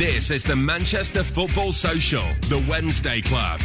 This is the Manchester Football Social, the Wednesday Club.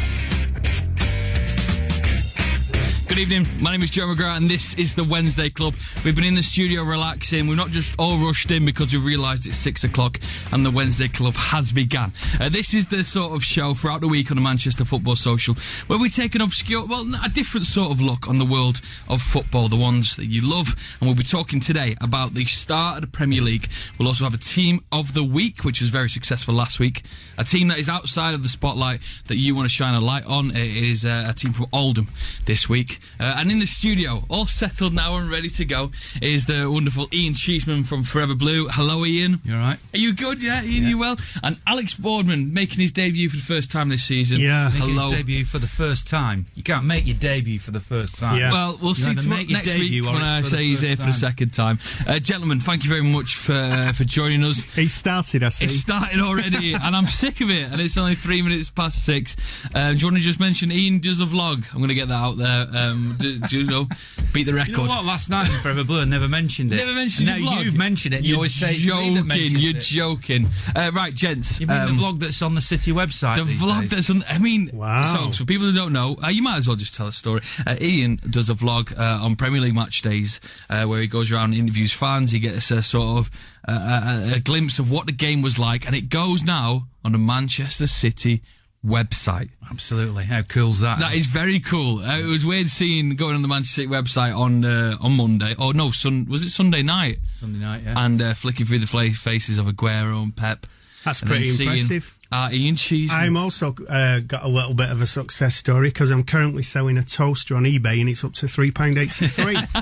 Good evening. My name is Joe McGrath, and this is the Wednesday Club. We've been in the studio relaxing. We've not just all rushed in because we realised it's six o'clock and the Wednesday Club has begun. Uh, this is the sort of show throughout the week on the Manchester Football Social where we take an obscure, well, a different sort of look on the world of football, the ones that you love. And we'll be talking today about the start of the Premier League. We'll also have a team of the week, which was very successful last week. A team that is outside of the spotlight that you want to shine a light on. It is uh, a team from Oldham this week. Uh, and in the studio, all settled now and ready to go, is the wonderful Ian Cheeseman from Forever Blue. Hello, Ian. You all right? Are you good? Yeah, Ian, Yeah. you well? And Alex Boardman making his debut for the first time this season. Yeah. Making Hello. his debut for the first time. You can't make your debut for the first time. Yeah. Well, we'll You see either tomorrow, make next week debut or when I say he's first here for the second time. Uh, gentlemen, thank you very much for uh, for joining us. He started, I see. It started already, and I'm sick of it. And it's only three minutes past six. Uh, do you want to just mention Ian does a vlog? I'm going to get that out there. Um, do, do you know, beat the You record. know what? Last night in Forever Blue, I never mentioned it. Never mentioned And your now you've mentioned it. And you You're always say it's me that joking. You're it. joking. Uh, right, gents. You mean um, the vlog that's on the city website? The these vlog days? that's on. I mean, Wow. So for people who don't know, uh, you might as well just tell a story. Uh, Ian does a vlog uh, on Premier League match days uh, where he goes around and interviews fans. He gets a sort of uh, a, a glimpse of what the game was like, and it goes now on the Manchester City website. Absolutely. How cool's that? That is very cool. Uh, it was weird seeing going on the Manchester City website on uh, on Monday. Oh no, sun was it Sunday night? Sunday night, yeah. And uh, flicking through the faces of Aguero and Pep. That's and pretty impressive. Ian Cheeseman. I'm also uh, got a little bit of a success story because I'm currently selling a toaster on eBay and it's up to three pound eighty three.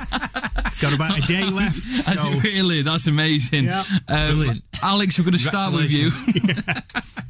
it's got about a day left. That's so really that's amazing. Yeah. Um, Alex, we're going to start with you.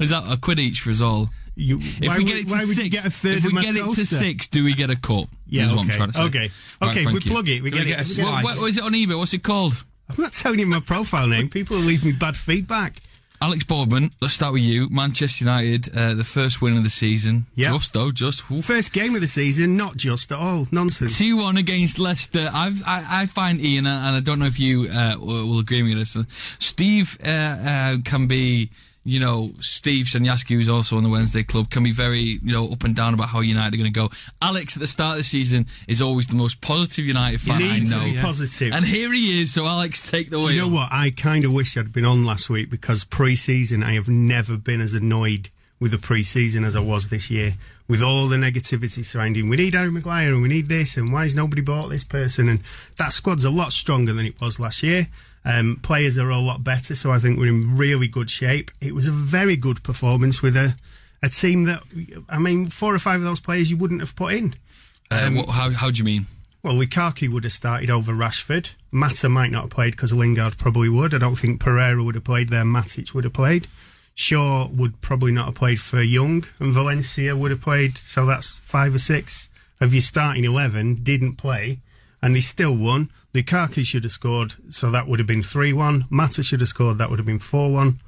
Is that a quid each for us all? you, If we get it to six, get a third if we get it to six, do we get a cut? Yeah, is what I'm okay. trying to say. Okay. Right, Okay, if we you. plug it, we get it. get a we get What, what, what is it on eBay? What's it called? I'm not telling you my profile name. People leave me bad feedback. Alex Boardman. Let's start with you. Manchester United, uh, the first win of the season. Yeah. Just though, just. First game of the season, not just at all. Nonsense. Two one against Leicester. I've, I I find Ian, and I don't know if you uh, will agree with me. This Steve uh, uh, can be, you know, Steve Sanyaski, who's also on the Wednesday Club, can be very, you know, up and down about how United are going to go. Alex at the start of the season is always the most positive United fan I to know. be positive. And here he is. So Alex, take the Do wheel. you know what? I kind of wish I'd been on last week because pre-season I have never been as annoyed with the pre-season as I was this year. With all the negativity surrounding, we need Harry Maguire and we need this, and why has nobody bought this person? And that squad's a lot stronger than it was last year. Um, players are a lot better, so I think we're in really good shape. It was a very good performance with a a team that, I mean, four or five of those players you wouldn't have put in. Uh, what, how, how do you mean? Well, Lukaku would have started over Rashford. Mata might not have played because Lingard probably would. I don't think Pereira would have played there. Matic would have played. Shaw would probably not have played for Young, and Valencia would have played. So that's five or six of your starting eleven didn't play, and they still won. Lukaku should have scored, so that would have been 3 1. Mata should have scored, that would have been 4 1.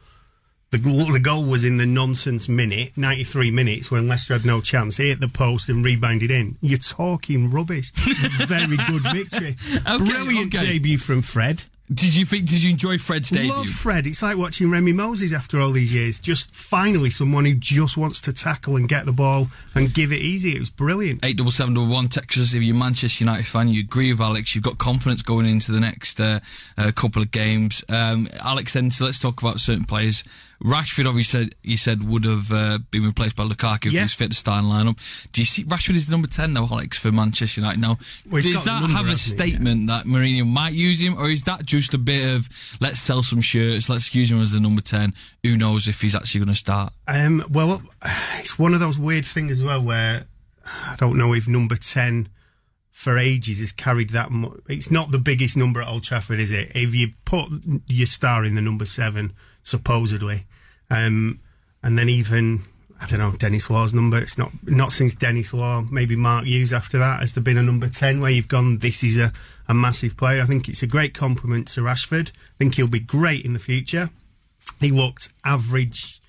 The goal, the goal was in the nonsense minute, 93 minutes, when Leicester had no chance. He hit the post and rebounded in. You're talking rubbish. Very good victory. Okay, Brilliant okay. debut from Fred. Did you think? Did you enjoy Fred's debut? Love Fred. It's like watching Remi Moses after all these years. Just finally someone who just wants to tackle and get the ball and give it easy. It was brilliant. Eight double seven double one. Texas. If you're Manchester United fan, you agree with Alex. You've got confidence going into the next uh, uh, couple of games. Um, Alex, then so let's talk about certain players. Rashford, obviously, you said would have uh, been replaced by Lukaku if Yeah. he was fit to start in lineup. Do you see Rashford is number ten now, Alex, for Manchester United now? Well, Does that number, have a statement that Mourinho might use him, or is that just a bit of let's sell some shirts, let's use him as the number ten? Who knows if he's actually going to start? Um, well, it's one of those weird things as well where I don't know if number 10 for ages has carried that much. It's not the biggest number at Old Trafford, is it? If you put your star in the number seven, supposedly, um, and then even. I don't know Denis Law's number. It's not not since Denis Law. Maybe Mark Hughes after that has there been a number ten where you've gone. This is a, a massive player. I think it's a great compliment to Rashford. I think he'll be great in the future. He looked average.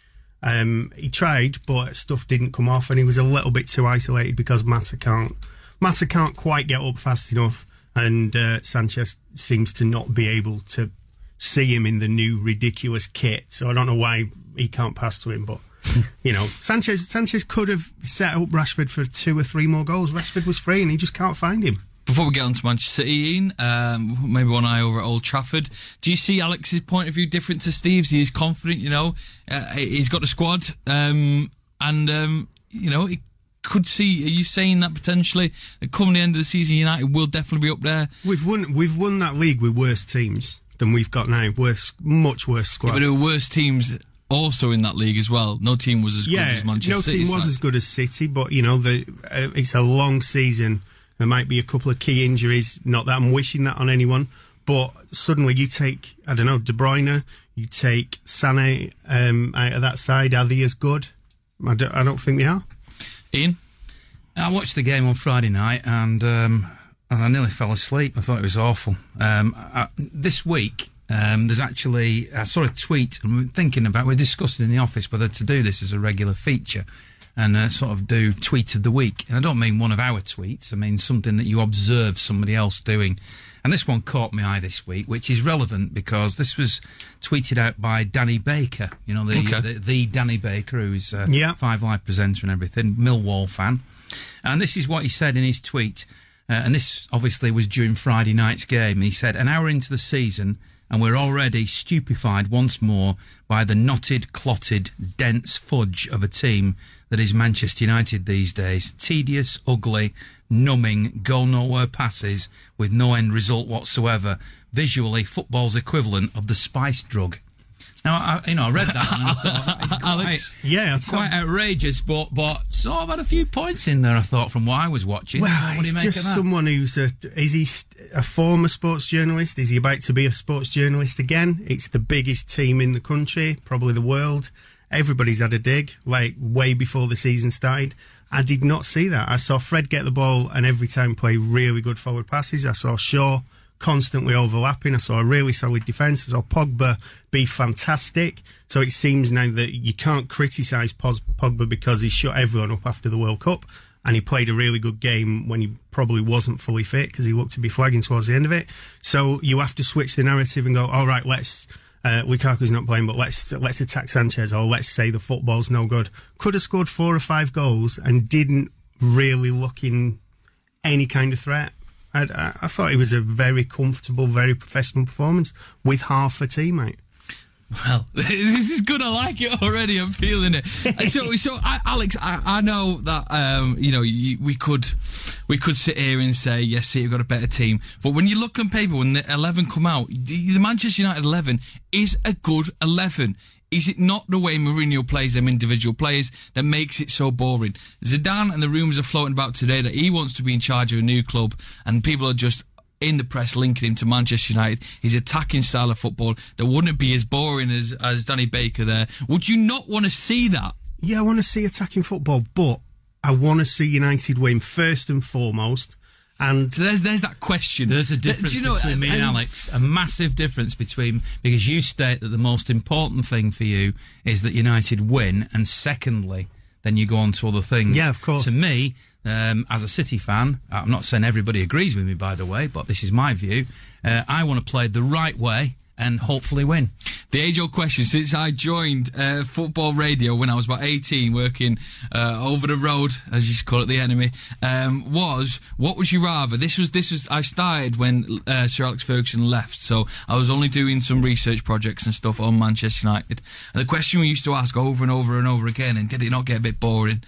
Um, he tried, but stuff didn't come off, and he was a little bit too isolated because Mata can't. Mata can't quite get up fast enough, and uh, Sanchez seems to not be able to see him in the new ridiculous kit. So I don't know why he can't pass to him, but. you know, Sanchez Sanchez could have set up Rashford for two or three more goals. Rashford was free, and he just can't find him. Before we get on to Manchester City, Ian, um, maybe one eye over at Old Trafford. Do you see Alex's point of view different to Steve's? He's confident, you know. Uh, he's got the squad, um, and um, you know he could see. Are you saying that potentially that coming the end of the season, United will definitely be up there? We've won we've won that league with worse teams than we've got now. Worse, much worse Yeah, squads. but there were worse teams also in that league as well. No team was as good as Manchester no City. team was side. as good as City, but you know the uh, it's a long season. There might be a couple of key injuries. Not that I'm wishing that on anyone, but suddenly you take I don't know De Bruyne, you take Sané um, out of that side. Are they as good? I don't, I don't think they are. Ian, I watched the game on Friday night and um, and I nearly fell asleep. I thought it was awful. Um, I, this week, um, there's actually I saw a tweet and we're thinking about we're discussing in the office whether to do this as a regular feature and uh, sort of do tweet of the week. And I don't mean one of our tweets. I mean something that you observe somebody else doing. And this one caught my eye this week, which is relevant because this was tweeted out by Danny Baker. You know the Okay. the, the Danny Baker, who is a Yeah. Five Live presenter and everything, Millwall fan. And this is what he said in his tweet. Uh, and this obviously was during Friday night's game. He said, An hour into the season, and we're already stupefied once more by the knotted, clotted, dense fudge of a team that is Manchester United these days. Tedious, ugly, numbing, goal nowhere passes with no end result whatsoever. Visually, football's equivalent of the spice drug. Now, I, you know, I read that and I thought, it's quite, Alex? Yeah, it's quite outrageous, but but sort of had a few points in there. I thought from what I was watching. Well, what do he's you make just someone who's a. Is he a former sports journalist? Is he about to be a sports journalist again? It's the biggest team in the country, probably the world. Everybody's had a dig, like way before the season started. I did not see that. I saw Fred get the ball and every time play really good forward passes. I saw Shaw constantly overlapping. I saw a really solid defence. I saw Pogba be fantastic. So it seems now that you can't criticise Pogba because he shut everyone up after the World Cup and he played a really good game when he probably wasn't fully fit because he looked to be flagging towards the end of it. So you have to switch the narrative and go, all right, let's. Uh, Lukaku's not playing, but let's let's attack Sanchez, or let's say the football's no good. Could have scored four or five goals and didn't really look in any kind of threat. I, I, I thought it was a very comfortable, very professional performance with half a teammate. Well, this is good. I like it already. I'm feeling it. so, so I, Alex, I, I know that um, you know you, we could we could sit here and say yes, City have got a better team, but when you look on paper, when the eleven come out, the, the Manchester United eleven is a good eleven. Is it not the way Mourinho plays them individual players that makes it so boring? Zidane and the rumours are floating about today that he wants to be in charge of a new club, and people are just in the press linking him to Manchester United. His attacking style of football that wouldn't be as boring as as Danny Baker there. Would you not want to see that? Yeah, I want to see attacking football, but I want to see United win first and foremost. And So there's there's that question. There's a difference do you know, between me and and- Alex. A massive difference between because you state that the most important thing for you is that United win, and secondly, then you go on to other things. Yeah, of course. To me, um, as a City fan, I'm not saying everybody agrees with me, by the way, but this is my view. Uh, I want to play the right way and hopefully win. The age old question since I joined uh, football radio when I was about 18, working uh, over the road, as you call it, the enemy, um, was what would you rather? This was this was I started when uh, Sir Alex Ferguson left, so I was only doing some research projects and stuff on Manchester United. And the question we used to ask over and over and over again, and did it not get a bit boring?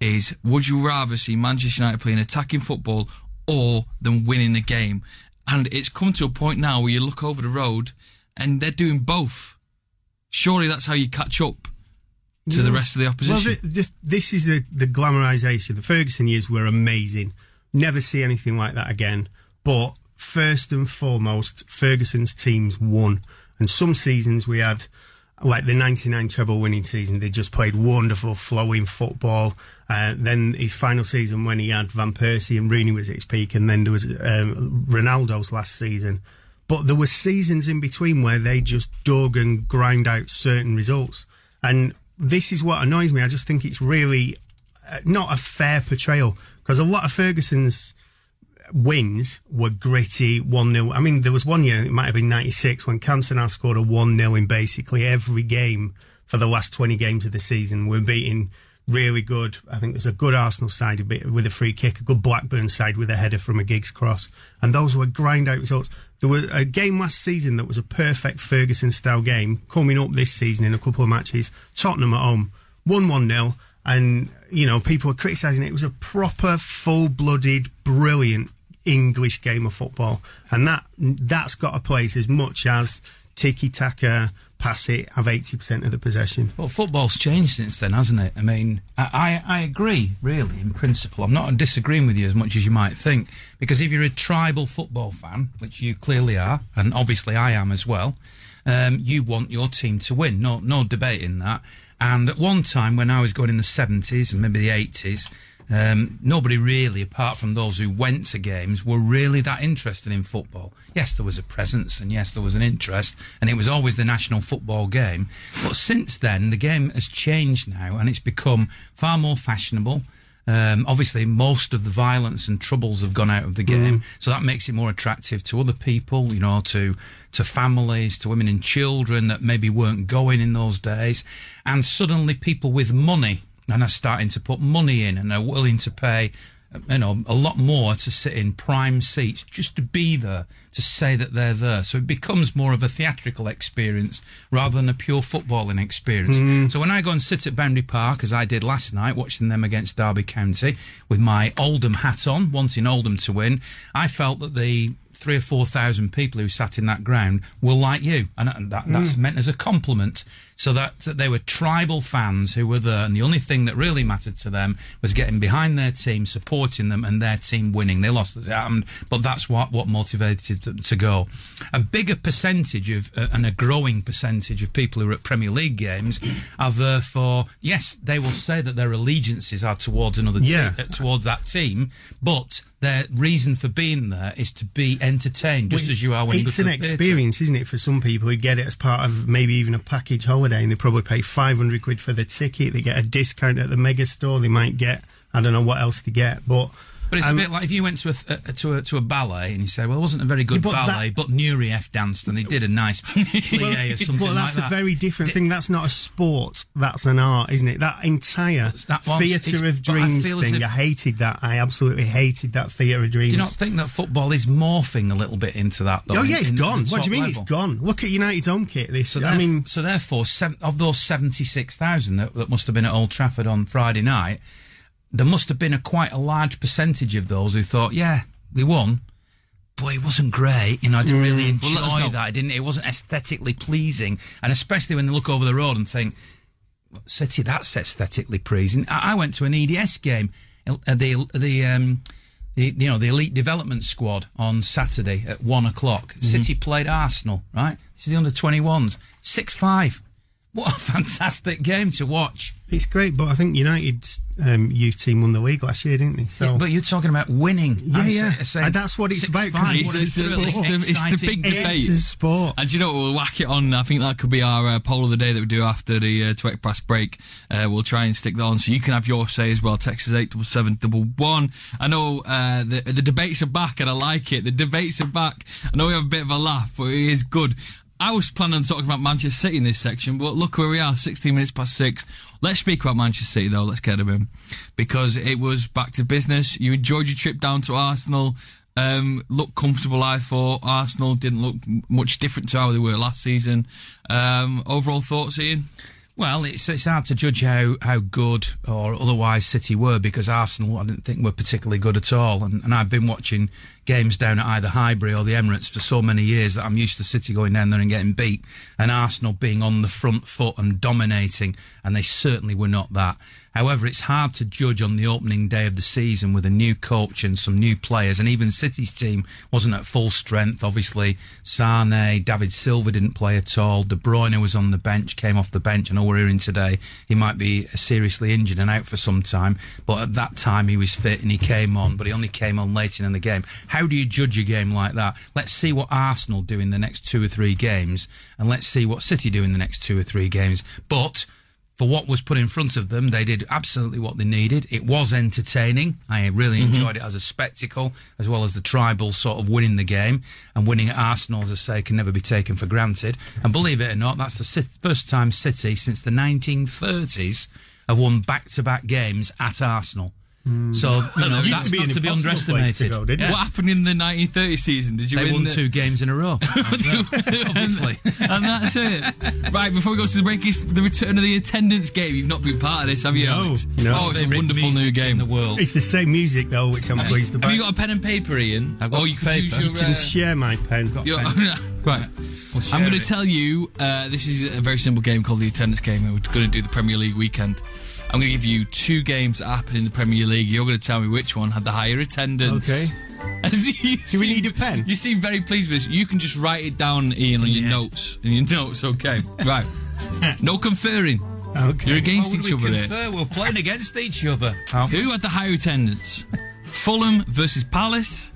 Is would you rather see Manchester United playing attacking football or than winning a game? And it's come to a point now where you look over the road and they're doing both. Surely that's how you catch up to the rest of the opposition. Well, th- this, this is the, the glamorization. The Ferguson years were amazing. Never see anything like that again. But first and foremost, Ferguson's teams won. And some seasons we had, like the 99 treble winning season, they just played wonderful, flowing football. Uh, then his final season when he had Van Persie and Rooney was at his peak, and then there was um, Ronaldo's last season. But there were seasons in between where they just dug and grind out certain results. And this is what annoys me. I just think it's really uh, not a fair portrayal because a lot of Ferguson's wins were gritty 1 0. I mean, there was one year, it might have been 96, when Cantona scored a 1 0 in basically every game for the last 20 games of the season. We're beating really good. I think there's a good Arsenal side with a free kick, a good Blackburn side with a header from a Giggs cross. And those were grind out results. There was a game last season that was a perfect Ferguson style game coming up this season in a couple of matches. Tottenham at home, 1 1 0. And, you know, people were criticising it. It was a proper, full blooded, brilliant English game of football. And that that's got a place as much as tiki taka, pass it, have 80% of the possession. Well, football's changed since then, hasn't it? I mean, I, I, I agree, really, in principle. I'm not disagreeing with you as much as you might think, because if you're a tribal football fan, which you clearly are, and obviously I am as well, um, you want your team to win. No, no debate in that. And at one time, when I was going in the 70s and maybe the 80s, um, nobody really, apart from those who went to games, were really that interested in football. Yes, there was a presence and yes, there was an interest, and it was always the national football game. But since then, the game has changed now and it's become far more fashionable. Um, obviously, most of the violence and troubles have gone out of the game, so that makes it more attractive to other people, you know, to to families, to women and children that maybe weren't going in those days, and suddenly people with money and are starting to put money in and are willing to pay you know a lot more to sit in prime seats just to be there to say that they're there. So it becomes more of a theatrical experience rather than a pure footballing experience. Hmm. So when i go and sit at boundary park as i did last night watching them against derby county with my oldham hat on wanting oldham to win i felt that the three or four thousand people who sat in that ground were like you and that, that's meant as a compliment so that, that they were tribal fans who were there, and the only thing that really mattered to them was getting behind their team, supporting them, and their team winning. They lost as it happened, but that's what what motivated them to go. A bigger percentage of uh, and a growing percentage of people who are at Premier League games are there for yes, they will say that their allegiances are towards another Yeah. team, uh, towards that team, but their reason for being there is to be entertained, just as you are when you go an theatre. experience, isn't it, for some people who get it as part of maybe even a package holiday, and they probably pay five hundred quid for the ticket. They get a discount at the mega store. They might get I don't know what else to get, but But it's um, a bit like if you went to a, a to a to a ballet and you say, "Well, it wasn't a very good but ballet, that- but Nureyev danced and he did a nice plie or something like that. well, that's like a that." very different thing. That's not a sport. That's an art, isn't it? That entire That theatre of but I dreams thing. if- I hated that. I absolutely hated that theatre of dreams. Do you not think that football is morphing a little bit into that? Though, oh yeah, it's in gone. the What do you mean level? it's gone? Look at United's home kit. This. So I mean, so therefore, seven, of those seventy-six thousand that, that must have been at Old Trafford on Friday night, there must have been a quite a large percentage of those who thought, "Yeah, we won." Boy, it wasn't great. You know, I didn't really Mm. enjoy Well, that. It didn't. It wasn't aesthetically pleasing, and especially when they look over the road and think, "City, that's aesthetically pleasing." I, I went to an EDS game, uh, the the um, the, you know the elite development squad on Saturday at one o'clock. Mm-hmm. City played Arsenal. Right, this is the under twenty ones, six five. What a fantastic game to watch. It's great, but I think United's um, youth team won the league last year, didn't they? So Yeah, but you're talking about winning. Yeah, yeah. sa- saying And that's what it's six about, 'cause five. it's- it's the- it's the- it's the big game. debate. it's a sport. And you know what? We'll whack it on. I think that could be our uh, poll of the day that we do after the uh, 20 past break. Uh, we'll try and stick that on so you can have your say as well. Texas eight double seven double one. I know uh, the the debates are back and I like it. The debates are back. I know we have a bit of a laugh, but it is good. I was planning on talking about Manchester City in this section, but look where we are, 16 minutes past six. Let's speak about Manchester City though. Let's get them because it was back to business. You enjoyed your trip down to Arsenal. Um, looked comfortable, I thought. Arsenal didn't look much different to how they were last season. Um, overall thoughts, Ian? Well, it's it's hard to judge how, how good or otherwise City were because Arsenal I didn't think were particularly good at all, and, and I've been watching games down at either Highbury or the Emirates for so many years that I'm used to City going down there and getting beat, and Arsenal being on the front foot and dominating, and they certainly were not that. However, it's hard to judge on the opening day of the season with a new coach and some new players, and even City's team wasn't at full strength. Obviously, Sane, David Silva didn't play at all. De Bruyne was on the bench, came off the bench. I know we're hearing today he might be seriously injured and out for some time, but at that time he was fit and he came on, but he only came on late in the game. How do you judge a game like that? Let's see what Arsenal do in the next two or three games, and let's see what City do in the next two or three games. But for what was put in front of them, they did absolutely what they needed. It was entertaining. I really mm-hmm. enjoyed it as a spectacle, as well as the tribal sort of winning the game and winning at Arsenal, as I say, can never be taken for granted. And believe it or not, that's the first time City since the 1930s have won back-to-back games at Arsenal. So you know, that's to be not to be place to underestimated. go, it? What happened in the 1930 season? Did you They win won the- two games in a row. Obviously. and that's it. Right, before we go to the break, it's the return of the attendance game. You've not been part of this, have you, No, Alex? no. Oh, it's a wonderful new game. in the world. It's the same music though, which I'm pleased about. Have you got a pen and paper, Ian? I've got oh, you can paper. choose your. You can uh, share my pen. right. share I'm going to tell you. Uh, this is a very simple game called the attendance game, and we're going to do the Premier League weekend. I'm going to give you two games that happened in the Premier League. You're going to tell me which one had the higher attendance. Okay. As you Do we need a pen? You seem very pleased with this. You can just write it down, Ian, on your Yeah. notes. In your notes, okay. Right. no conferring. Okay. You're against Why would each we other. Confer? We're playing against each other. Who had the higher attendance? Fulham versus Palace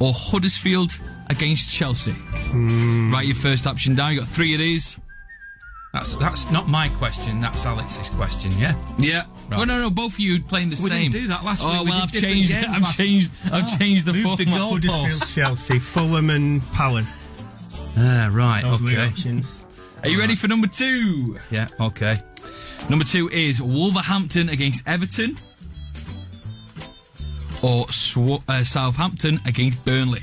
or Huddersfield against Chelsea? Hmm. Write your first option down. You got three of these. That's that's not my question. That's Alex's question. Yeah. Yeah. Right. Well, no, no, both of you playing the We same. didn't do that last oh, week. We well, did I've changed. games I've last- changed. I've Oh, changed the moved the format. goal. Huddersfield, Chelsea, Fulham, and Palace. Ah, right. Those okay. options. Are you ready for number two? Yeah. Okay. Number two is Wolverhampton against Everton or Sw- uh, Southampton against Burnley.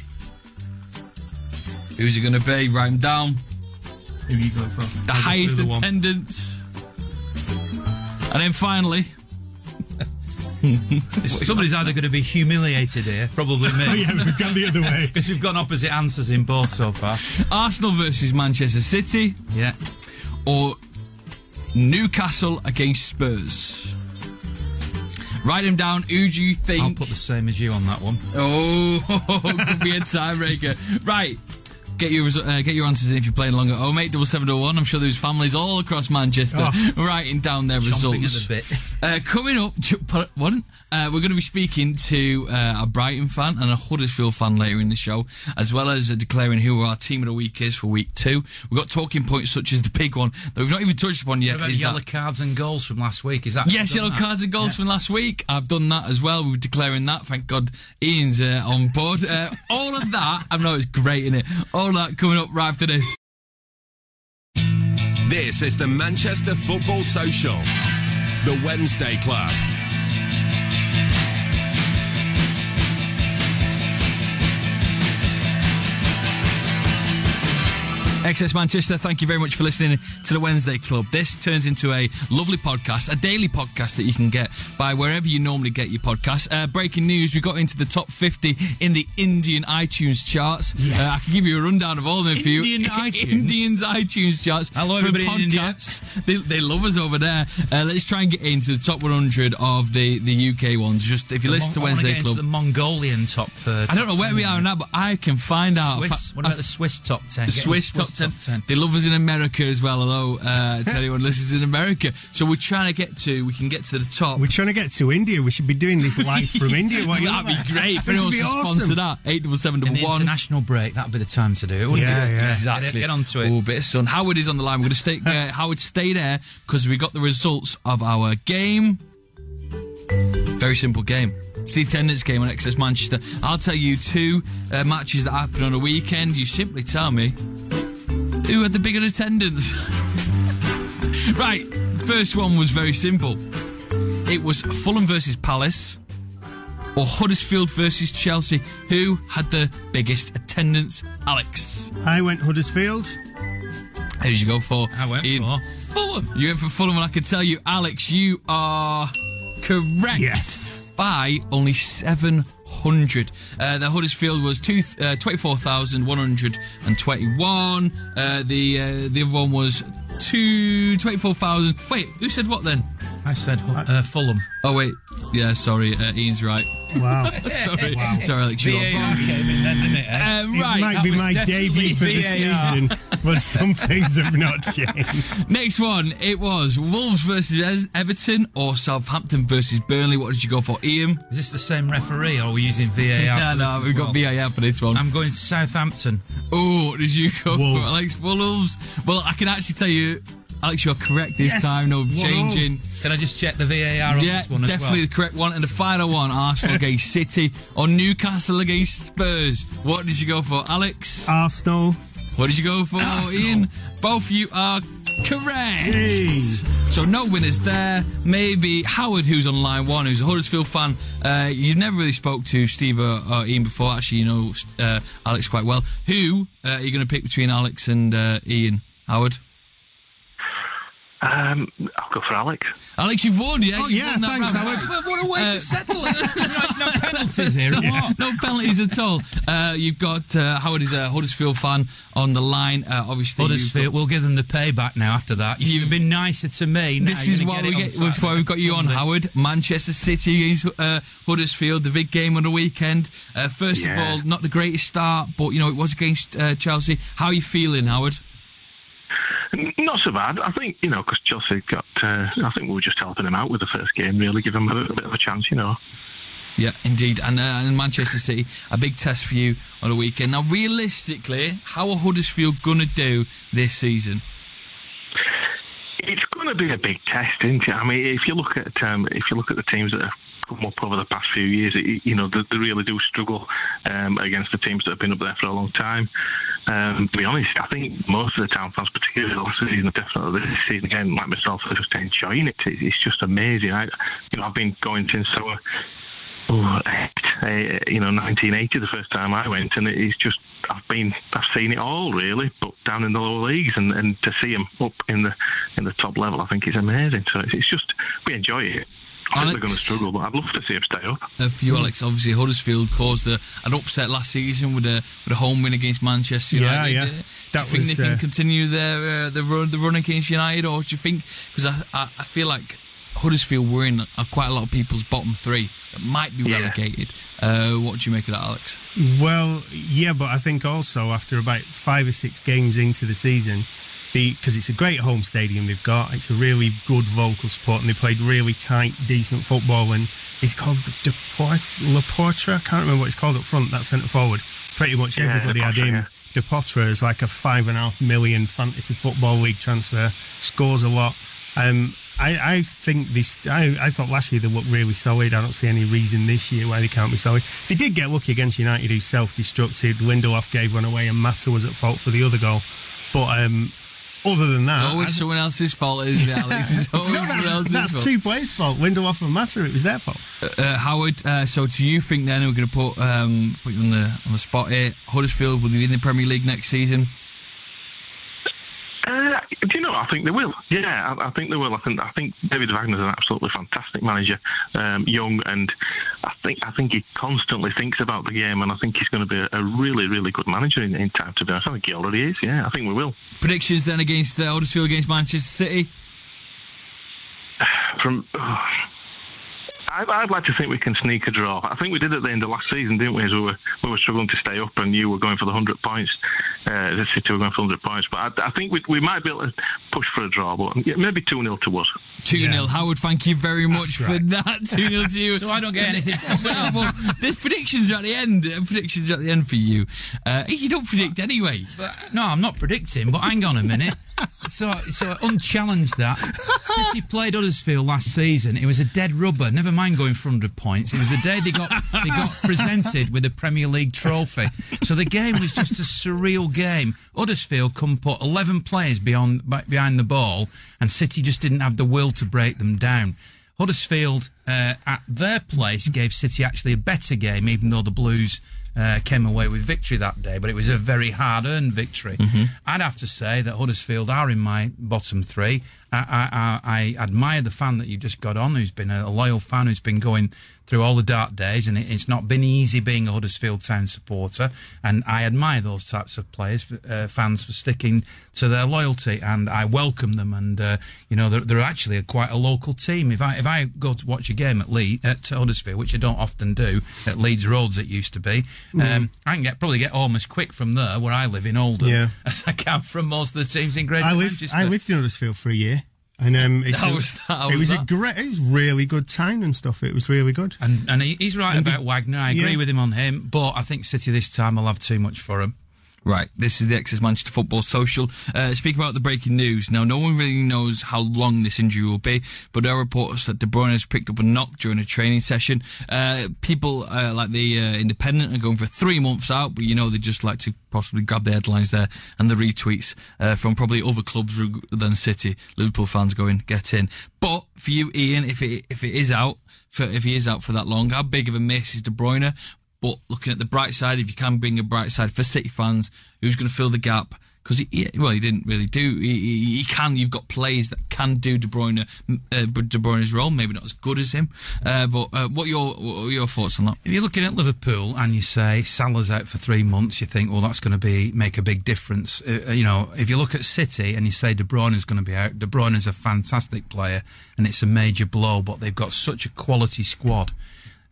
Who's it going to be? Write them down. Who are you going for? the highest the attendance. And then finally, Somebody's either going to be humiliated here, probably me. Oh yeah, we've gone the other way. because we've got opposite answers in both so far. Arsenal versus Manchester City Yeah. or Newcastle against Spurs. Write them down. Who do you think? I'll put the same as you on that one. Oh, could be a tiebreaker. Right. Get your uh, get your answers in if you're playing along at home. Eight double seven double one. I'm sure there's families all across Manchester writing down their Chomping results. the bit. Uh, coming up, what? Uh, we're going to be speaking to uh, a Brighton fan and a Huddersfield fan later in the show, as well as uh, declaring who our team of the week is for week two. We've got talking points such as the big one that we've not even touched upon yet. Is yellow that- cards and goals from last week? Is that Yes, yellow that? cards and goals from last week. I've done that as well. We are declaring that. Thank God Ian's uh, on board. Uh, all of that, I know it's great in it. All of that coming up right after this. This is the Manchester Football Social, the Wednesday Club. XS Manchester, thank you very much for listening to the Wednesday Club. This turns into a lovely podcast, a daily podcast that you can get by wherever you normally get your podcast. Uh, breaking news, we got into the top 50 in the Indian iTunes charts. Yes. Uh, I can give you a rundown of all of them for you. Indian iTunes? Indians iTunes charts. Hello, everybody in India. They, they love us over there. Uh, let's try and get into the top 100 of the, the UK ones. Just if you listen to wanna Wednesday Club. the Mongolian top. Uh, I don't know top where we are now, but I can find out. Swiss. Fa- What about the Swiss top ten? the Get Swiss top 10. Top 10. They love us in America as well, hello uh, to anyone listens in America. So we're trying to get to, we can get to the top. We're trying to get to India. We should be doing this live from India. What That'd on about? be great if This anyone would wants be to awesome. sponsor that. Eight double seven In double the one. international break, that'd be the time to do it, wouldn't Yeah, it? yeah. Exactly. Get, get on to it. Oh, bit of sun. Howard is on the line. We're going to stay. Uh, Howard, stay there because we got the results of our game. Very simple game. It's the attendance game on XS Manchester. I'll tell you two uh, matches that happen on a weekend. You simply tell me who had the bigger attendance. right. First one was very simple. It was Fulham versus Palace or Huddersfield versus Chelsea. Who had the biggest attendance? Alex. I went Huddersfield. Who did you go for? I went Ian? for Fulham. You went for Fulham, and I can tell you, Alex, you are correct. Yes. By only 700. Uh, the Huddersfield was two, uh, 24,121. Uh, the, uh, the other one was two, 24,000. Wait, who said what then? I said uh, Fulham. Oh, wait. Yeah, sorry. Uh, Ian's right. Wow. sorry. Sorry, Alex. You are VAR came in then, didn't it? Uh, It right. might that be my debut for the season, but some things have not changed. Next one, it was Wolves versus Everton or Southampton versus Burnley. What did you go for, Ian? Is this the same referee or are we using VAR? No, for no, this we've as got well? VAR for this one. I'm going to Southampton. oh, what did you go Wolves. for, Alex? Wolves. Well, I can actually tell you, Alex, you're correct this Yes. time. No One changing. Can I just check the VAR on Yeah, this one as definitely well? the correct one. And the final one, Arsenal against City or Newcastle against Spurs. What did you go for, Alex? Arsenal. What did you go for, Arsenal. Ian? Both of you are correct. So no winners there. Maybe Howard, who's on line one, who's a Huddersfield fan. Uh, you never really spoke to Steve or, or Ian before. Actually, you know uh, Alex quite well. Who uh, are you going to pick between Alex and uh, Ian? Howard. Um, I'll go for Alex. Alex, you've won, yeah? Oh, You've yeah, won that thanks, round. Howard. Right. What a way Uh, to settle it. no, no penalties here. or what? no penalties at all. Uh, you've got uh, Howard is a Huddersfield fan on the line. Uh, obviously, you've Huddersfield, we'll give them the payback now after that. You should have been nicer to me. Now This is why get we it on get. That's why we've got you on, Howard. Manchester City against uh, Huddersfield, the big game on the weekend. Uh, first of all, not the greatest start, but you know it was against uh, Chelsea. How are you feeling, Howard? Not so bad. I think, you know, because Chelsea got, uh, I think we were just helping them out with the first game, really, give them a, a bit of a chance, you know. Yeah, indeed. And, uh, and Manchester City, a big test for you on the weekend. Now, realistically, how are Huddersfield gonna do this season? It's going to be a big test, isn't it? I mean, if you look at um, if you look at the teams that have come up over the past few years, it, you know, they, they really do struggle um, against the teams that have been up there for a long time. Um, to be honest, I think most of the town fans, particularly last season, definitely this season again, like myself, are just enjoying it. It's, just amazing. I, you know, I've been going since was oh, you know, 1980, the first time I went, and it's just I've been I've seen it all really, but down in the lower leagues, and, and to see them up in the in the top level, I think it's amazing. So it's just we enjoy it. I think they're Alex? going to struggle, but I'd love to see them stay up. Uh, for you, Alex, obviously Huddersfield caused a, an upset last season with a with a home win against Manchester United. yeah. Uh, Do you That think was, they can uh, continue their uh, the run the run against United, or do you think because I, I I feel like Huddersfield were in uh, quite a lot of people's bottom three that might be Yeah. relegated. Uh, what do you make of that, Alex? Well, yeah, but I think also after about five or six games into the season, the because it's a great home stadium they've got, it's a really good vocal support, and they played really tight, decent football. And it's called De Port- La Portra. I can't remember what it's called up front. That centre forward. Pretty much Yeah, everybody had him. yeah. De Potra is like a five and a half million fantasy football league transfer. Scores a lot. Um, I, I think this. I, I thought last year they looked really solid. I don't see any reason this year why they can't be solid. They did get lucky against United, who self-destructed. Lindelof gave one away, and Mata was at fault for the other goal. But um, other than that, It's always someone else's fault, isn't it, Alex? It's always no, someone that's, else's that's fault. two players' fault. Lindelof and Mata. It was their fault. Uh, Howard, uh, so do you think then we're going to put um, put you on the on the spot here? Huddersfield will be in the Premier League next season. Uh, do you know? I think they will. Yeah, I, I think they will. I think I think David Wagner's an absolutely fantastic manager, um, young, and I think I think he constantly thinks about the game, and I think he's going to be a, a really, really good manager in, in time. To be honest, I think he already is. Yeah, I think we will. Predictions then against uh, Huddersfield against Manchester City. From I'd, I'd, like to think we can sneak a draw. I think we did at the end of last season, didn't we? As we were we were struggling to stay up, and you were going for the hundred points. Uh, the City were going for hundred points, but I, I, think we, we might be able to push for a draw. But maybe two 0 to us. Two 0 yeah. Howard, thank you very much for that. Two 0 to you. so I don't get anything well, well, the predictions are at the end. The predictions are at the end for you. Uh, you don't predict anyway. But, no, I'm not predicting. But hang on a minute. So, so unchallenged that. City played Huddersfield last season. It was a dead rubber. Never mind going for hundred points. It was the day they got they got presented with a Premier League trophy. So the game was just a surreal game. Huddersfield come put eleven players beyond behind the ball, and City just didn't have the will to break them down. Huddersfield uh, at their place gave City actually a better game, even though the Blues uh, came away with victory that day, but it was a very hard earned victory. Mm-hmm. I'd have to say that Huddersfield are in my bottom three. I, I, I, admire the fan that you just got on, who's been a loyal fan, who's been going through all the dark days, and it's not been easy being a Huddersfield Town supporter. And I admire those types of players, uh, fans, for sticking to their loyalty, and I welcome them. And uh, you know, they're, they're actually a, quite a local team. If I if I go to watch a game at Leeds, at Huddersfield, which I don't often do, at Leeds Roads it used to be, mm. um, I can get probably get home as quick from there, where I live in Oldham, yeah. as I can from most of the teams in Greater I lived, Manchester. I lived in Huddersfield for a year. And um, it's, how was that? How it was, was a great, it was really good town and stuff. It was really good. And and he's right and about the, Wagner. I agree yeah. with him on him, but I think City this time will have too much for him. Right, this is the XS Manchester Football Social. Uh, speaking about the breaking news, now no one really knows how long this injury will be, but there are reports that De Bruyne has picked up a knock during a training session. Uh, people uh, like the uh, Independent are going for three months out, but you know they just like to possibly grab the headlines there and the retweets uh, from probably other clubs than City. Liverpool fans going get in. But for you, Ian, if it if it is out, for, if he is out for that long, how big of a miss is De Bruyne? But looking at the bright side, if you can bring a bright side for City fans, who's going to fill the gap? Because he, well, he didn't really do. He, he, can. You've got players that can do De Bruyne, uh, De Bruyne's role. Maybe not as good as him. Uh, but uh, what your what are your thoughts on that? If you're looking at Liverpool and you say Salah's out for three months, you think, well, that's going to be make a big difference. Uh, uh, you know, if you look at City and you say De Bruyne is going to be out, De Bruyne is a fantastic player and it's a major blow. But they've got such a quality squad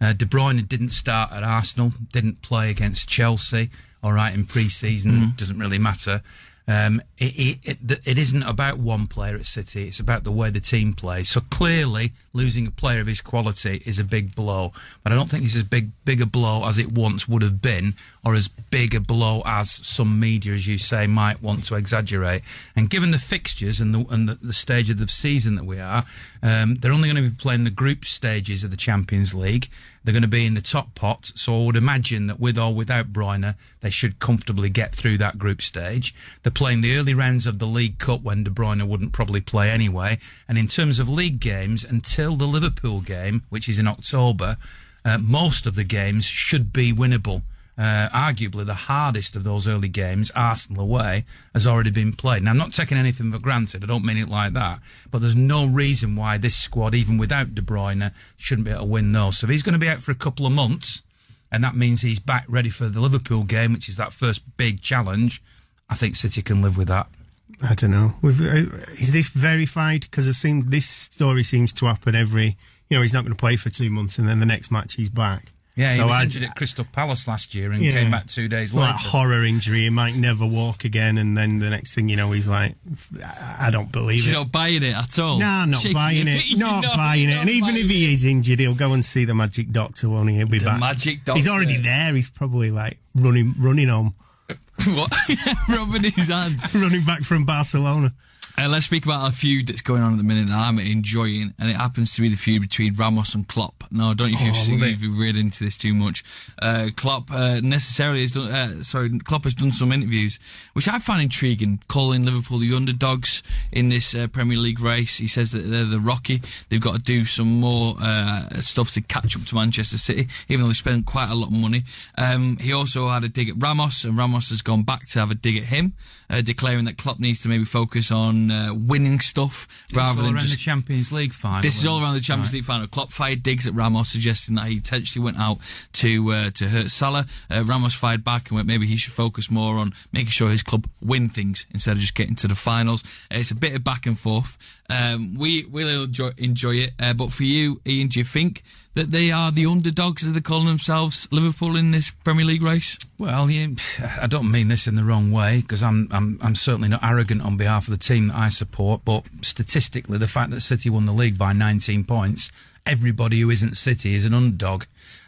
uh, De Bruyne didn't start at Arsenal, didn't play against Chelsea. All right, in pre-season, mm-hmm. doesn't really matter. Um, it, it, it, it isn't about one player at City. It's about the way the team plays. So clearly, losing a player of his quality is a big blow. But I don't think it's as big, big a blow as it once would have been, or as big a blow as some media, as you say, might want to exaggerate. And given the fixtures and the, and the, the stage of the season that we are, um, they're only going to be playing the group stages of the Champions League. They're going to be in the top pot, so I would imagine that with or without Bruyne, they should comfortably get through that group stage. They're playing the early rounds of the League Cup when De Bruyne wouldn't probably play anyway. And in terms of league games, until the Liverpool game, which is in October, uh, most of the games should be winnable uh, arguably the hardest of those early games, Arsenal away, has already been played. Now, I'm not taking anything for granted. I don't mean it like that. But there's no reason why this squad, even without De Bruyne, shouldn't be able to win those. So he's going to be out for a couple of months, and that means he's back ready for the Liverpool game, which is that first big challenge, I think City can live with that. I don't know. Uh, is this verified? Because it seems this story seems to happen every. You know, he's not going to play for two months, and then the next match he's back. Yeah, so he was I'd, injured at Crystal Palace last year and yeah, came back two days later. That horror injury, he might never walk again, and then the next thing you know, he's like, I don't believe You're it. not buying it at all? No, I'm not Shaking buying it. Not, not buying it. And even if he is injured, he'll go and see the magic doctor, won't he? He'll be the back. magic doctor. He's already there. He's probably like running, running home. what? Rubbing his hands. running back from Barcelona. Uh, let's speak about a feud that's going on at the minute that I'm enjoying, and it happens to be the feud between Ramos and Klopp. No, I don't know if you've, oh, seen, if you've read into this too much. Uh, Klopp uh, necessarily has done, uh, sorry, Klopp has done some interviews, which I find intriguing, calling Liverpool the underdogs in this uh, Premier League race. He says that they're the Rocky. They've got to do some more uh, stuff to catch up to Manchester City, even though they spent quite a lot of money. Um, he also had a dig at Ramos, and Ramos has gone back to have a dig at him, declaring that Klopp needs to maybe focus on on uh, winning stuff rather all than around just the Champions League final. this is all around the? Champions Right. League final. Klopp fired digs at Ramos, suggesting that he intentionally went out to uh, to hurt Salah. Uh, Ramos fired back and went maybe he should focus more on making sure his club win things instead of just getting to the finals. Uh, it's a bit of back and forth. Um, we we'll enjoy, enjoy it, uh, but for you, Ian, do you think that they are the underdogs, as they call themselves, Liverpool in this Premier League race? Well, you, I don't mean this in the wrong way because I'm, I'm I'm certainly not arrogant on behalf of the team that I support. But statistically, the fact that City won the league by 19 points, everybody who isn't City is an underdog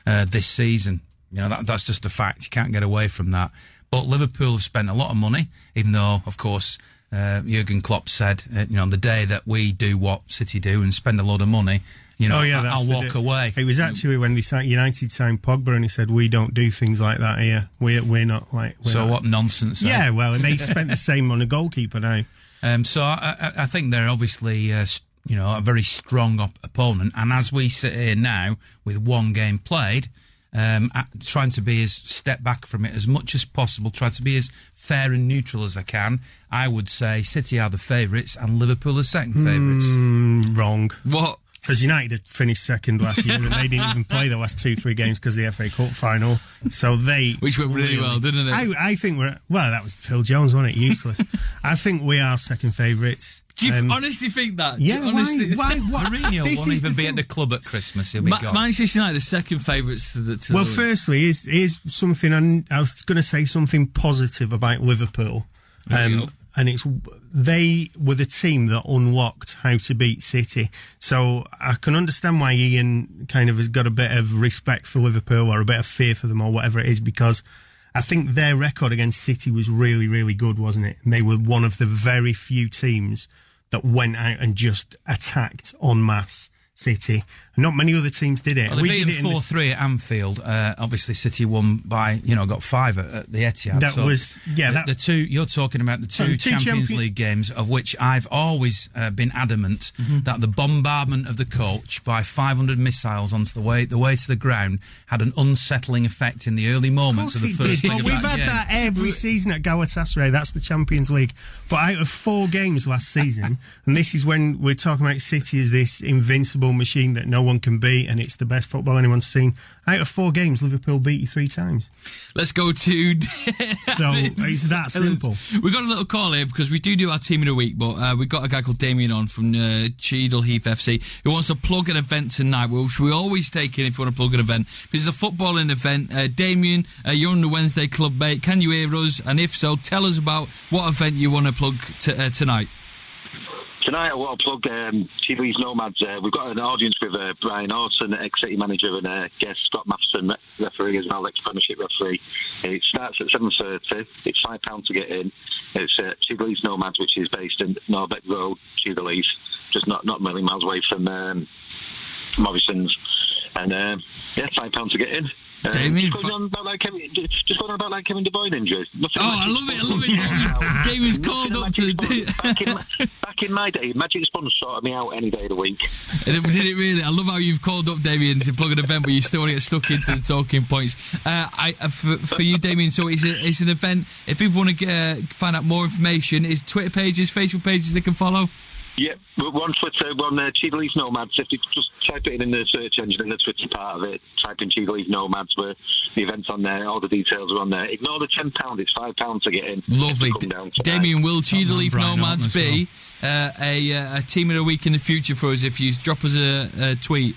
uh, this season. You know that that's just a fact. You can't get away from that. But Liverpool have spent a lot of money, even though, of course, uh, Jurgen Klopp said, uh, you know, on the day that we do what City do and spend a lot of money, you know, oh yeah, I- that's I'll walk away. It was actually when they signed United signed Pogba, and he said, "We don't do things like that here. We're we're not like." We're So not- what nonsense? eh? Yeah, well, and they spent the same on a goalkeeper now. Um, so I, I, I think they're obviously, uh, you know, a very strong op- opponent. And as we sit here now with one game played, um, trying to be as step back from it as much as possible, try to be as fair and neutral as I can. I would say City are the favourites and Liverpool are second favourites. Mm, wrong. What? Because United had finished second last year, and they didn't even play the last two, three games because the FA Cup final. So they, Which went really well, didn't it? I, I think we're well. That was Phil Jones, wasn't it? Useless. I think we are second favourites. Do you Um, honestly think that? Yeah, honestly- why? Why? What? Mourinho This won't even be thing. at the club at Christmas. He'll be Ma- gone. Manchester United are second favourites to the. To Well, the firstly, is is something I'm- I was going to say something positive about Liverpool, um, go. And it's they were the team that unlocked how to beat City. So I can understand why Ian kind of has got a bit of respect for Liverpool or a bit of fear for them or whatever it is because. I think their record against City was really, really good, wasn't it? And they were one of the very few teams that went out and just attacked en masse City. Not many other teams did it. Well, they we beat did it them in the four three at Anfield. Uh, obviously, City won by you know got five at, at the Etihad. That So was- yeah, The, that- the two you're talking about the two Champions champion- League games of which I've always uh, been adamant Mm-hmm. that the bombardment of the coach by 500 missiles onto the way the way to the ground had an unsettling effect in the early moments of, course the first did. of we've had game. that every season at Galatasaray. That's the Champions League. But out of four games last season, and this is when we're talking about City as this invincible machine that no one can beat, and it's the best football anyone's seen. Out of four games, Liverpool beat you three times. Let's go to. So it's that simple. We've got a little call here because we do do our team in a week, but uh, we got a guy called Damien on from uh, Cheadle Heath FC who wants to plug an event tonight, which we always take in if you want to plug an event because it's a footballing event. Uh, Damien, uh, you're on the Wednesday Club, mate. Can you hear us? And if so, tell us about what event you want to plug t- uh, tonight. Tonight, I want to plug um, Chili's Nomads. Uh, we've got an audience with uh, Brian Horton, ex-City manager, and uh, guest Scott Mathieson, re- referee as well, ex-Premiership referee. It starts at 7.30. It's £5 to get in. It's uh, Chili's Nomads, which is based in Norbeck Road, Chili's, just not, not million miles away from um, Morrison's. And, um, yeah, £5 to get in. Uh, Damien, just going fi- on about like Kevin, just going on about like Kevin De Bruyne injury. Nothing Oh, I love it, I love it. David's called up to- back, in my, back in my day, Magic Sponge sorted me out any day of the week. Did it really? I love how you've called up Damien to plug an event, but you still want to get stuck into the talking points. Uh, I, uh, for, for you, Damien, so it's, a, it's an event. If people want to get, uh, find out more information, is Twitter pages, Facebook pages they can follow? Yeah, we're on Twitter, we're on uh, Cheadle Heath Nomads. If you just type it in in the search engine in the Twitter part of it, type in Cheadle Heath Nomads, where the event's on there, all the details are on there. Ignore the £10, it's £5 to get in. Lovely. Come down tonight. Damien, will man Cheadle Heath Nomads Horton as be uh, a, uh, a team of the week in the future for us if you drop us a, a tweet?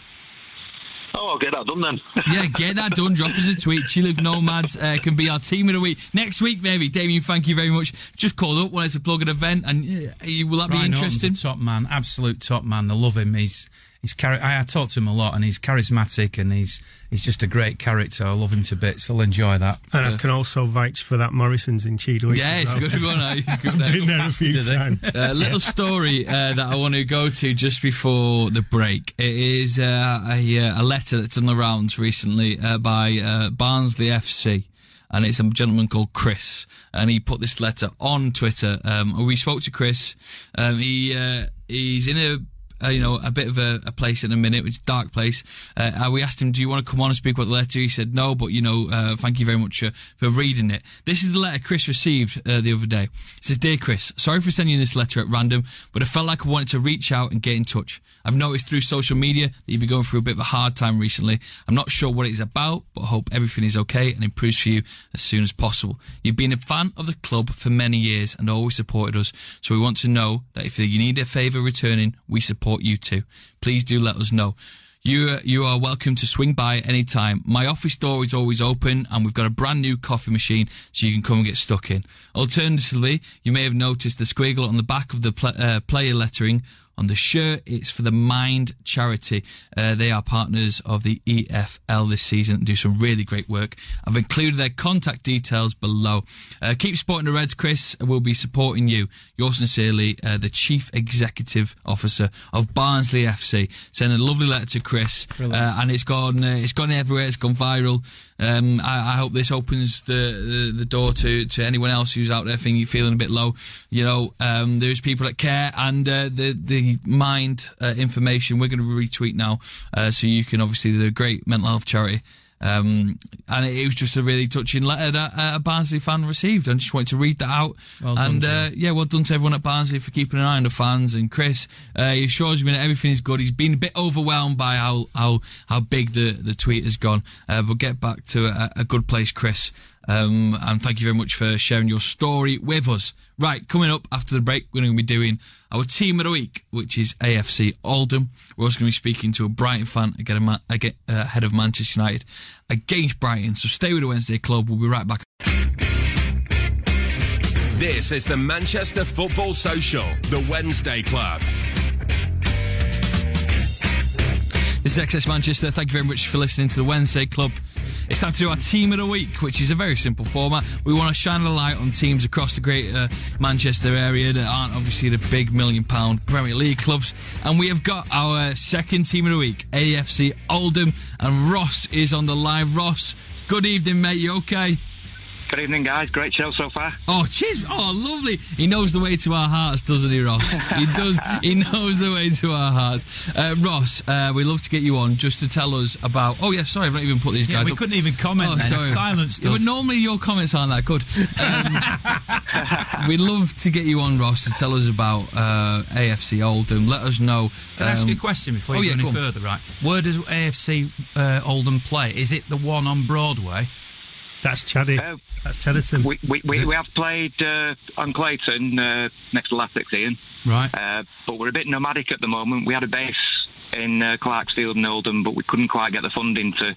Oh, I'll get that done then. Yeah, get that done. Drop us a tweet. Cheadle Heath Nomads uh, can be our team of the week next week, maybe. Damien, thank you very much. Just called up, wanted to plug an event, and uh, will that be Ryan Horton's interesting? a top man, absolute top man. I love him. He's he's chari- I, I talk to him a lot, and he's charismatic, and he's he's just a great character. I love him to bits. I'll enjoy that. And I can also vouch for that Morrison's in Cheadle. Yeah, it's a good one. eh? It's good. I've been there a few times. A little story uh, that I want to go to just before the break. It is uh, a, uh, a letter that's on the rounds recently uh, by uh, Barnsley FC. And it's a gentleman called Chris, and he put this letter on Twitter. Um, we spoke to Chris. Um, he uh, he's in a uh, you know, a bit of a, a place in a minute, which is a dark place. Uh, we asked him, "Do you want to come on and speak about the letter?" He said, "No, but you know, uh, thank you very much uh, for reading it." This is the letter Chris received uh, the other day. It says, "Dear Chris, sorry for sending you this letter at random, but I felt like I wanted to reach out and get in touch. I've noticed through social media that you've been going through a bit of a hard time recently. I'm not sure what it is about, but I hope everything is okay and improves for you as soon as possible. You've been a fan of the club for many years and always supported us, so we want to know that if you need a favour returning, we support you too. Please do let us know. You, you are welcome to swing by anytime. My office door is always open and we've got a brand new coffee machine so you can come and get stuck in. Alternatively, you may have noticed the squiggle on the back of the pl- uh, player lettering on the shirt. It's for the Mind charity. Uh, they are partners of the EFL this season and do some really great work. I've included their contact details below. Uh, keep supporting the Reds, Chris. We'll be supporting you. Yours sincerely, uh, the Chief Executive Officer of Barnsley FC. Send a lovely letter to Chris, uh, and it's gone. Uh, it's gone everywhere. It's gone viral. Um, I, I, hope this opens the, the, the, door to, to anyone else who's out there thinking feeling a bit low. You know, um, there's people that care, and uh, the the mind uh, information we're going to retweet now, uh, so you can obviously the great mental health charity. Um, and it, was just a really touching letter that uh, a Barnsley fan received. I just wanted to read that out. Well and done, uh, yeah, well done to everyone at Barnsley for keeping an eye on the fans. And Chris, uh, he assures me that everything is good. He's been a bit overwhelmed by how how how big the the tweet has gone. Uh, but get back to a, a good place, Chris. Um, and thank you very much for sharing your story with us. Right, coming up after the break, we're going to be doing our team of the week, which is AFC Oldham. We're also going to be speaking to a Brighton fan uh, ahead of Manchester United against Brighton. So stay with the Wednesday Club. We'll be right back. This is the Manchester Football Social, the Wednesday Club. This is XS Manchester. Thank you very much for listening to the Wednesday Club. It's time to do our team of the week, which is a very simple format. We want to shine a light on teams across the greater uh, Manchester area that aren't obviously the big million pound Premier League clubs. And we have got our uh, second team of the week, AFC Oldham, and Ross is on the line. Ross, good evening, mate. You okay? Good evening, guys. Great show so far. Oh, cheers. Oh, lovely. He knows the way to our hearts, doesn't he, Ross? he does. He knows the way to our hearts. Uh, Ross, uh, we'd love to get you on just to tell us about. Oh, yeah, sorry, I've not even put these yeah, guys we up. couldn't even comment. Oh, then. sorry. Silence Yeah, but normally your comments aren't that good. Um, we'd love to get you on, Ross, to tell us about uh, AFC Oldham. Let us know. Can I ask you a um, question before oh, you yeah, go any go further? Right. Where does AFC uh, Oldham play? Is it the one on Broadway? That's Chaddy. Uh, That's Chadderton. We, we, we, we have played uh, on Clayton uh, next to Latics, Ian. Right. Uh, but we're a bit nomadic at the moment. We had a base in uh, Clarksfield and Oldham, but we couldn't quite get the funding to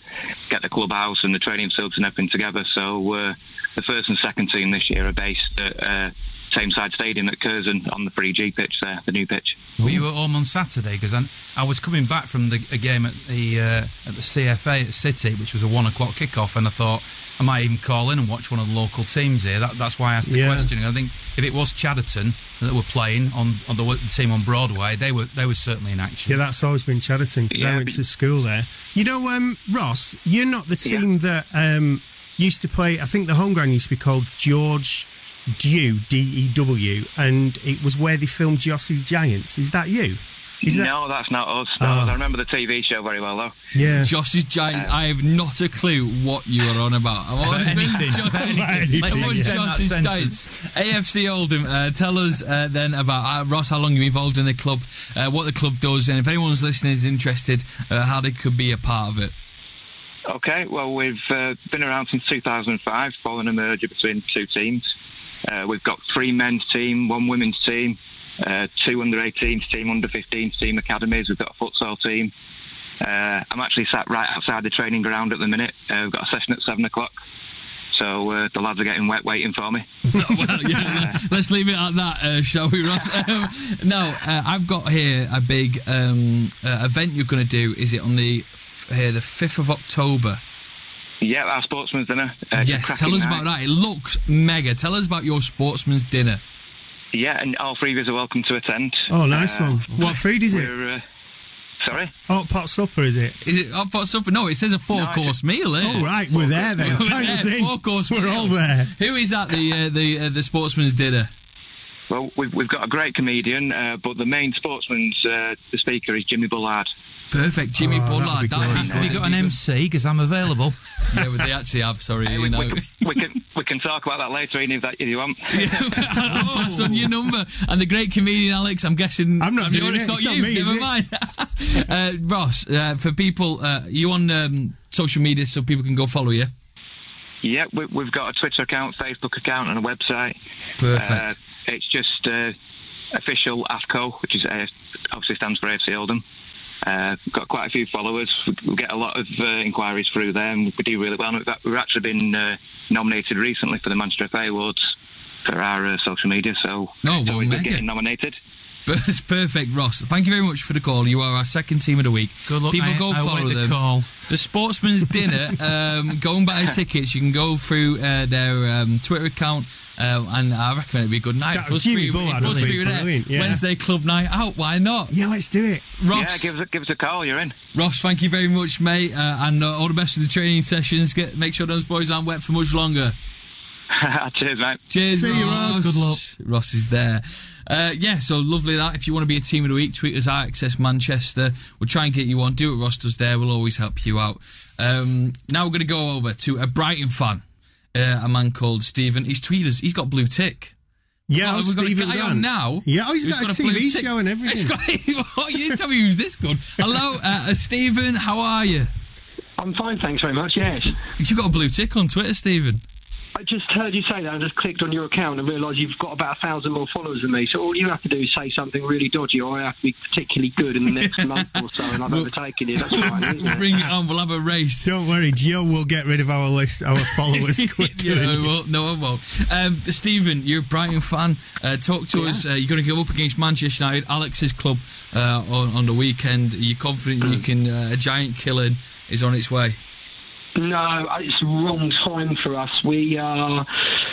get the clubhouse and the training facilities and everything together. So uh, the first and second team this year are based at uh, Tameside Stadium at Curzon on the 3G pitch there, the new pitch. Were you at home on Saturday? Because I, I was coming back from the a game at the uh, at the CFA at City, which was a one o'clock kickoff, and I thought I might even call in and watch one of the local teams here. That, that's why I asked the Yeah. question. I think if it was Chadderton that were playing on, on the, the team on Broadway, they were they were certainly in action. Yeah, that's always been Chadderton because I went but- to school there. You know, um, Ross, you're not the team that um, used to play. I think the home ground used to be called George Dew, D E W, and it was where they filmed Jossy's Giants. Is that you? Is that no, that's not us. No, Oh. I remember the TV show very well, though. yeah? Jossy's Giants. I have not a clue what you are on about. I'm always anything. Josh- About anything. anything. Let's Everyone's extend Josh's. Giants. AFC Oldham. Uh, tell us uh, then about uh, Ross. How long you involved in the club? Uh, what the club does, and if anyone's listening is interested, uh, how they could be a part of it. Okay, well, we've uh, been around since 2005, following a merger between two teams. Uh, we've got three men's team, one women's team, uh, two under 18s team, under 15s team academies. We've got a futsal team. Uh, I'm actually sat right outside the training ground at the minute. Uh, we've got a session at seven o'clock. So uh, the lads are getting wet waiting for me. well, yeah, let's leave it at that, uh, shall we, Ross? Um, now, uh, I've got here a big um, uh, event you're going to do. Is it on the f- here the fifth of October? Yeah, our sportsman's dinner. Uh, yes. Tell us night. about that. It looks mega. Tell us about your sportsman's dinner. Yeah, and all three of us are welcome to attend. Oh, nice Uh, one. What food is it? Uh, sorry? Oh, pot supper, is it? Is it hot pot supper? No, it says a four course meal. Here. Oh, right, we're there then. We're there, in. four course We're meal. all there. Who is at the uh, the uh, the sportsman's dinner? Well, we've, we've got a great comedian, uh, but the main sportsman's uh, the speaker is Jimmy Bullard. Perfect, Jimmy Oh, that'd Bullard. be That great. is Have you got an MC? Because I'm available. Yeah, well, they actually have. Sorry, Hey, you we, know. we, can, we can we can talk about that later, Ian, if that if you want. I'll pass on your number. And the great comedian Alex, I'm guessing. I'm not sure doing it's it. not It's not you. me, is Never it? mind. uh, Ross, uh, for people, uh, you on um, social media so people can go follow you? yeah, we, we've got a Twitter account, Facebook account, and a website. Perfect. Uh, it's just uh, official AFCO, which is uh, obviously stands for AFC Oldham. Uh, got quite a few followers. We, get a lot of uh, inquiries through them. We do really well. We've, we've actually been uh, nominated recently for the Manchester FA Awards for our uh, social media. So Oh, well, mega. getting nominated. That's perfect, Ross. Thank you very much for the call. You are our second team of the week. Good luck, People mate. go I follow await the them. call. The Sportsman's Dinner. Um, go and buy tickets. You can go through uh, their um, Twitter account, uh, and I recommend it'd be a good night. That- for Jimmy three- Bullard for us three brilliant, yeah. Wednesday club night out. Why not? Yeah, let's do it. Ross, Yeah, give us, a, give us a call. You're in. Ross, thank you very much, mate, uh, and uh, all the best with the training sessions. Get make sure those boys aren't wet for much longer. Cheers, mate. Cheers, See Ross. you, Ross. Good luck. Ross is there. Uh, yeah, so lovely that. If you want to be a team of the week, tweet us at XS Manchester. We'll try and get you on. Do what Ross does there. We'll always help you out. Um, now we're going to go over to a Brighton fan, uh, a man called Stephen. He's tweeted us. He's got blue tick. Yeah, oh, we've got Stephen a guy Grant. on now. Yeah, oh, he's who's got, a blue TV tick. show and It's everything. got- oh, you didn't tell me who's this good. Hello, uh, uh, Stephen. How are you? I'm fine, thanks very much. Yes. You've got a blue tick on Twitter, Stephen. I just heard you say that and just clicked on your account and realised you've got about a thousand more followers than me. So all you have to do is say something really dodgy, or I have to be particularly good in the next month or so, and I've overtaken you. That's fine, isn't it? Bring it on. We'll have a race. Don't worry, Joe will get rid of our list, our followers quickly. yeah, I won't. No, I won't. Um, Stephen, you're a Brighton fan. Uh, talk to us. Uh, you're going to go up against Manchester United, Alex's club, uh, on, on the weekend. Are you confident you can? Uh, a giant killing is on its way. No, it's the wrong time for us. We are,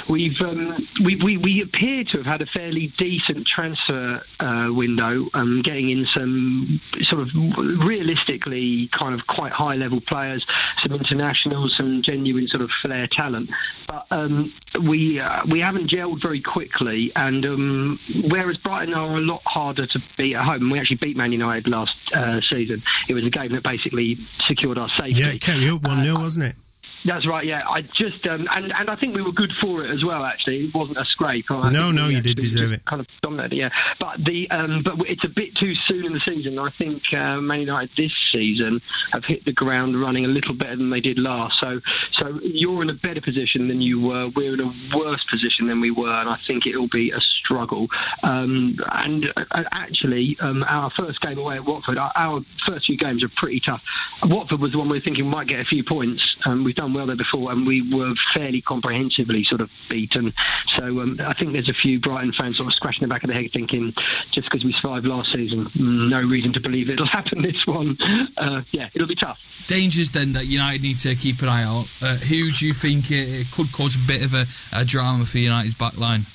we've, um, we, we, we appear to have had a fairly decent transfer uh, window, um, getting in some sort of realistically kind of quite high level players, some internationals, some genuine sort of flair talent. But um, we uh, we haven't gelled very quickly, and um, whereas Brighton are a lot harder to beat at home, we actually beat Man United last uh, season. It was a game that basically secured our safety. Yeah, it up 1 0, wasn't it? That's right. Yeah, I just um, and and I think we were good for it as well. Actually, it wasn't a scrape. I No, no, you did deserve it. Kind of dominated. Yeah, but the um, but it's a bit too soon in the season. I think uh, Man United this season have hit the ground running a little better than they did last. So so you're in a better position than you were. We're in a worse position than we were, and I think it'll be a struggle. Um, and uh, actually, um, our first game away at Watford, our, our first few games are pretty tough. Watford was the one we were thinking might get a few points. Um, we've done well there before, and we were fairly comprehensively sort of beaten. So um, I think there's a few Brighton fans sort of scratching the back of the head, thinking just because we survived last season, no reason to believe it'll happen this one. Uh, yeah, it'll be tough. Dangers then that United need to keep an eye out. Uh, who do you think it, it could cause a bit of a, a drama for United's back line?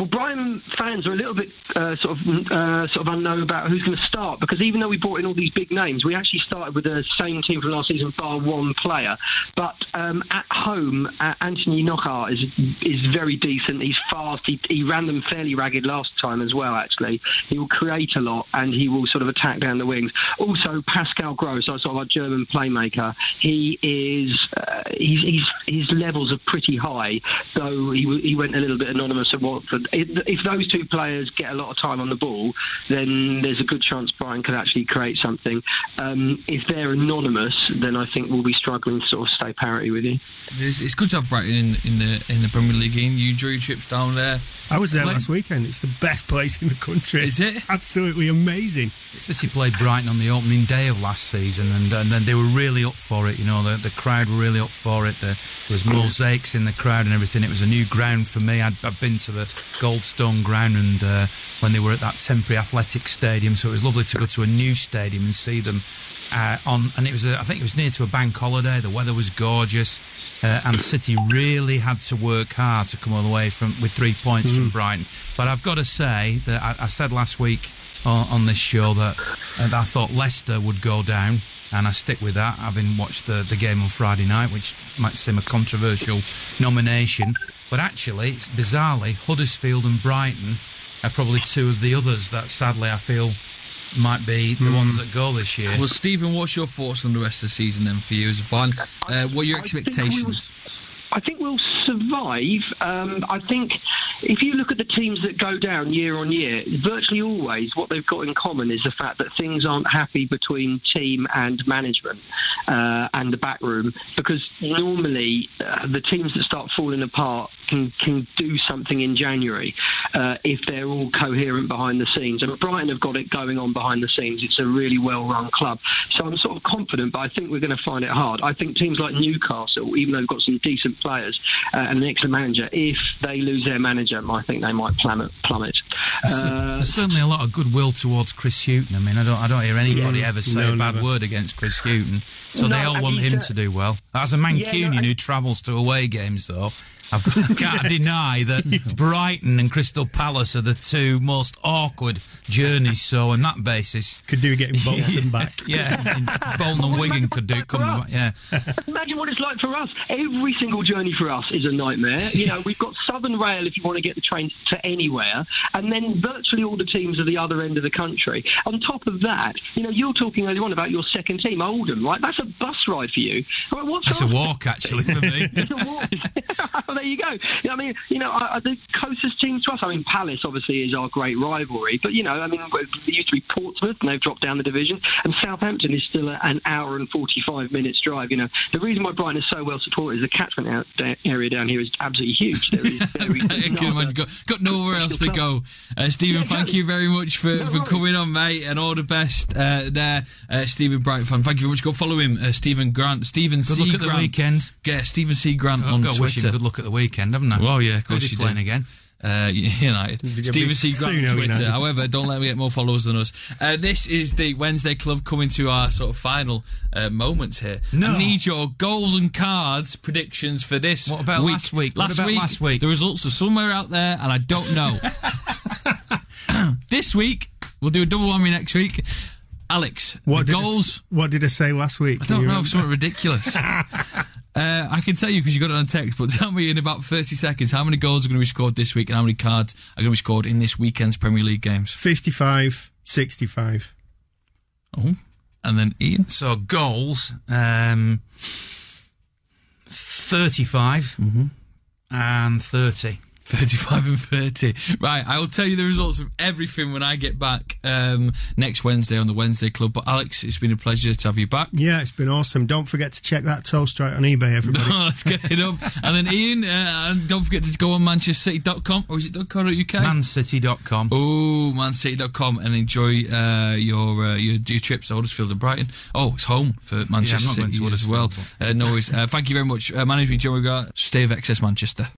Well, Brighton fans are a little bit uh, sort of uh, sort of unknown about who's going to start because even though we brought in all these big names, we actually started with the same team from last season, bar one player. But um, at home, uh, Anthony Knockaert is is very decent. He's fast. He, he ran them fairly ragged last time as well. Actually, he will create a lot and he will sort of attack down the wings. Also, Pascal Gross, our sort of our German playmaker, he is uh, he's, he's his levels are pretty high. Though he he went a little bit anonymous at Watford. If, if those two players get a lot of time on the ball, then there's a good chance Brian could actually create something. Um, if they're anonymous, then I think we'll be struggling to sort of stay parity with you. It's, it's good to have Brighton in, in the in the Premier League. Ian. You drew trips down there. I was there Like- last weekend. It's the best place in the country. Is it? Absolutely amazing. City played Brighton on the opening day of last season, and, and then they were really up for it. You know, the, the crowd were really up for it. The, there was mosaics in the crowd and everything. It was a new ground for me. I'd, I'd been to the Goldstone ground, and uh, when they were at that temporary athletic stadium, so it was lovely to go to a new stadium and see them uh, on. And it was, a, I think it was near to a bank holiday. The weather was gorgeous, uh, and City really had to work hard to come all the way from with three points from Brighton. But I've got to say that I, I said last week on, on this show that, uh, that I thought Leicester would go down. And I stick with that, having watched the, the game on Friday night, which might seem a controversial nomination. But actually, it's bizarrely Huddersfield and Brighton are probably two of the others that sadly I feel might be the ones that go this year. Well, Stephen, what's your thoughts on the rest of the season then for you as a fan? Uh, what are your I think we expectations? I think we'll survive. Um, I think if you look at the teams that go down year on year, virtually always what they've got in common is the fact that things aren't happy between team and management uh, and the back room. Because normally uh, the teams that start falling apart can can do something in January uh, if they're all coherent behind the scenes. And Brighton have got it going on behind the scenes. It's a really well run club. So I'm sort of confident, but I think we're going to find it hard. I think teams like Newcastle, even though they've got some decent players uh, and an excellent manager, if they lose their manager, I think they might plummet. plummet. There's Uh, there's certainly a lot of goodwill towards Chris Hughton. I mean, I don't, I don't hear anybody Yeah. ever say No, a bad never. word against Chris Hughton. So No, they all and want he's him a- to do well. As a Mancunian no, I- who travels to away games, though, I've got, I can't deny that Brighton and Crystal Palace are the two most awkward journeys. So on that basis, Could do getting Bolton back. yeah, Bolton and Wigan could do coming back. Yeah, Imagine what it's like for us. Every single journey for us is a nightmare. You know, we've got Southern Rail if you want to get the train to anywhere, and then virtually all the teams are the other end of the country. On top of that, you know, you're talking earlier on about your second team, Oldham, right? That's a bus ride for you. Right, what's that's a walk actually for me. It's a walk. well, there you go. You know, I mean, you know, I, I, the closest teams to us. I mean, Palace obviously is our great rivalry, but you know, I mean, it used to be Portsmouth, and they've dropped down the division, and Southampton is still an hour and forty-five minutes drive. You know, the reason why Brighton is so well supported is the catchment area down here is absolutely huge. There is very I can not imagine. Got, got nowhere else to go. Uh, Stephen, Yeah, thank exactly. you very much for, No for worries. coming on, mate, and all the best uh, there, uh, Stephen Brighton fan. Thank you very much. Go follow him, uh, Stephen Grant. Stephen Good C. luck at the weekend. Yeah, Stephen C. Grant I've on got to wish him Twitter. good luck at the weekend, haven't I? Well, yeah, of course they you playing do. again? Uh, United. Big- Stephen C. Grant on Twitter. United. However, don't let me get more followers than us. Uh, this is the Wednesday Club coming to our sort of final uh, moments here. No. I need your goals and cards predictions for this. What about week. last week? What about last week? The results are somewhere out there, and I don't know. this week we'll do a double whammy next week. Alex, What the did I s- goals. what did I say last week? I don't you know, remember? something ridiculous. uh, I can tell you because you got it on text, but tell me in about 30 seconds how many goals are going to be scored this week and how many cards are going to be scored in this weekend's Premier League games. 55, 65. Oh, and then Ian. So goals, um, 35 and 30. 35 and 30. Right, I will tell you the results of everything when I get back um, next Wednesday on the Wednesday Club. But Alex, it's been a pleasure to have you back. Yeah, it's been awesome. Don't forget to check that toast right on eBay, everybody. Let's get it up. And then Ian, uh, don't forget to go on manchestercity.com or is it .co.uk? Mancity.com. Oh, mancity.com and enjoy uh, your, uh, your your trips to Huddersfield and Brighton. Oh, it's home for Manchester not going City to as well. Huddersfield, Uh, no worries. Uh, thank you very much. Uh, my name's been Joe Regard. Stay of XS Manchester.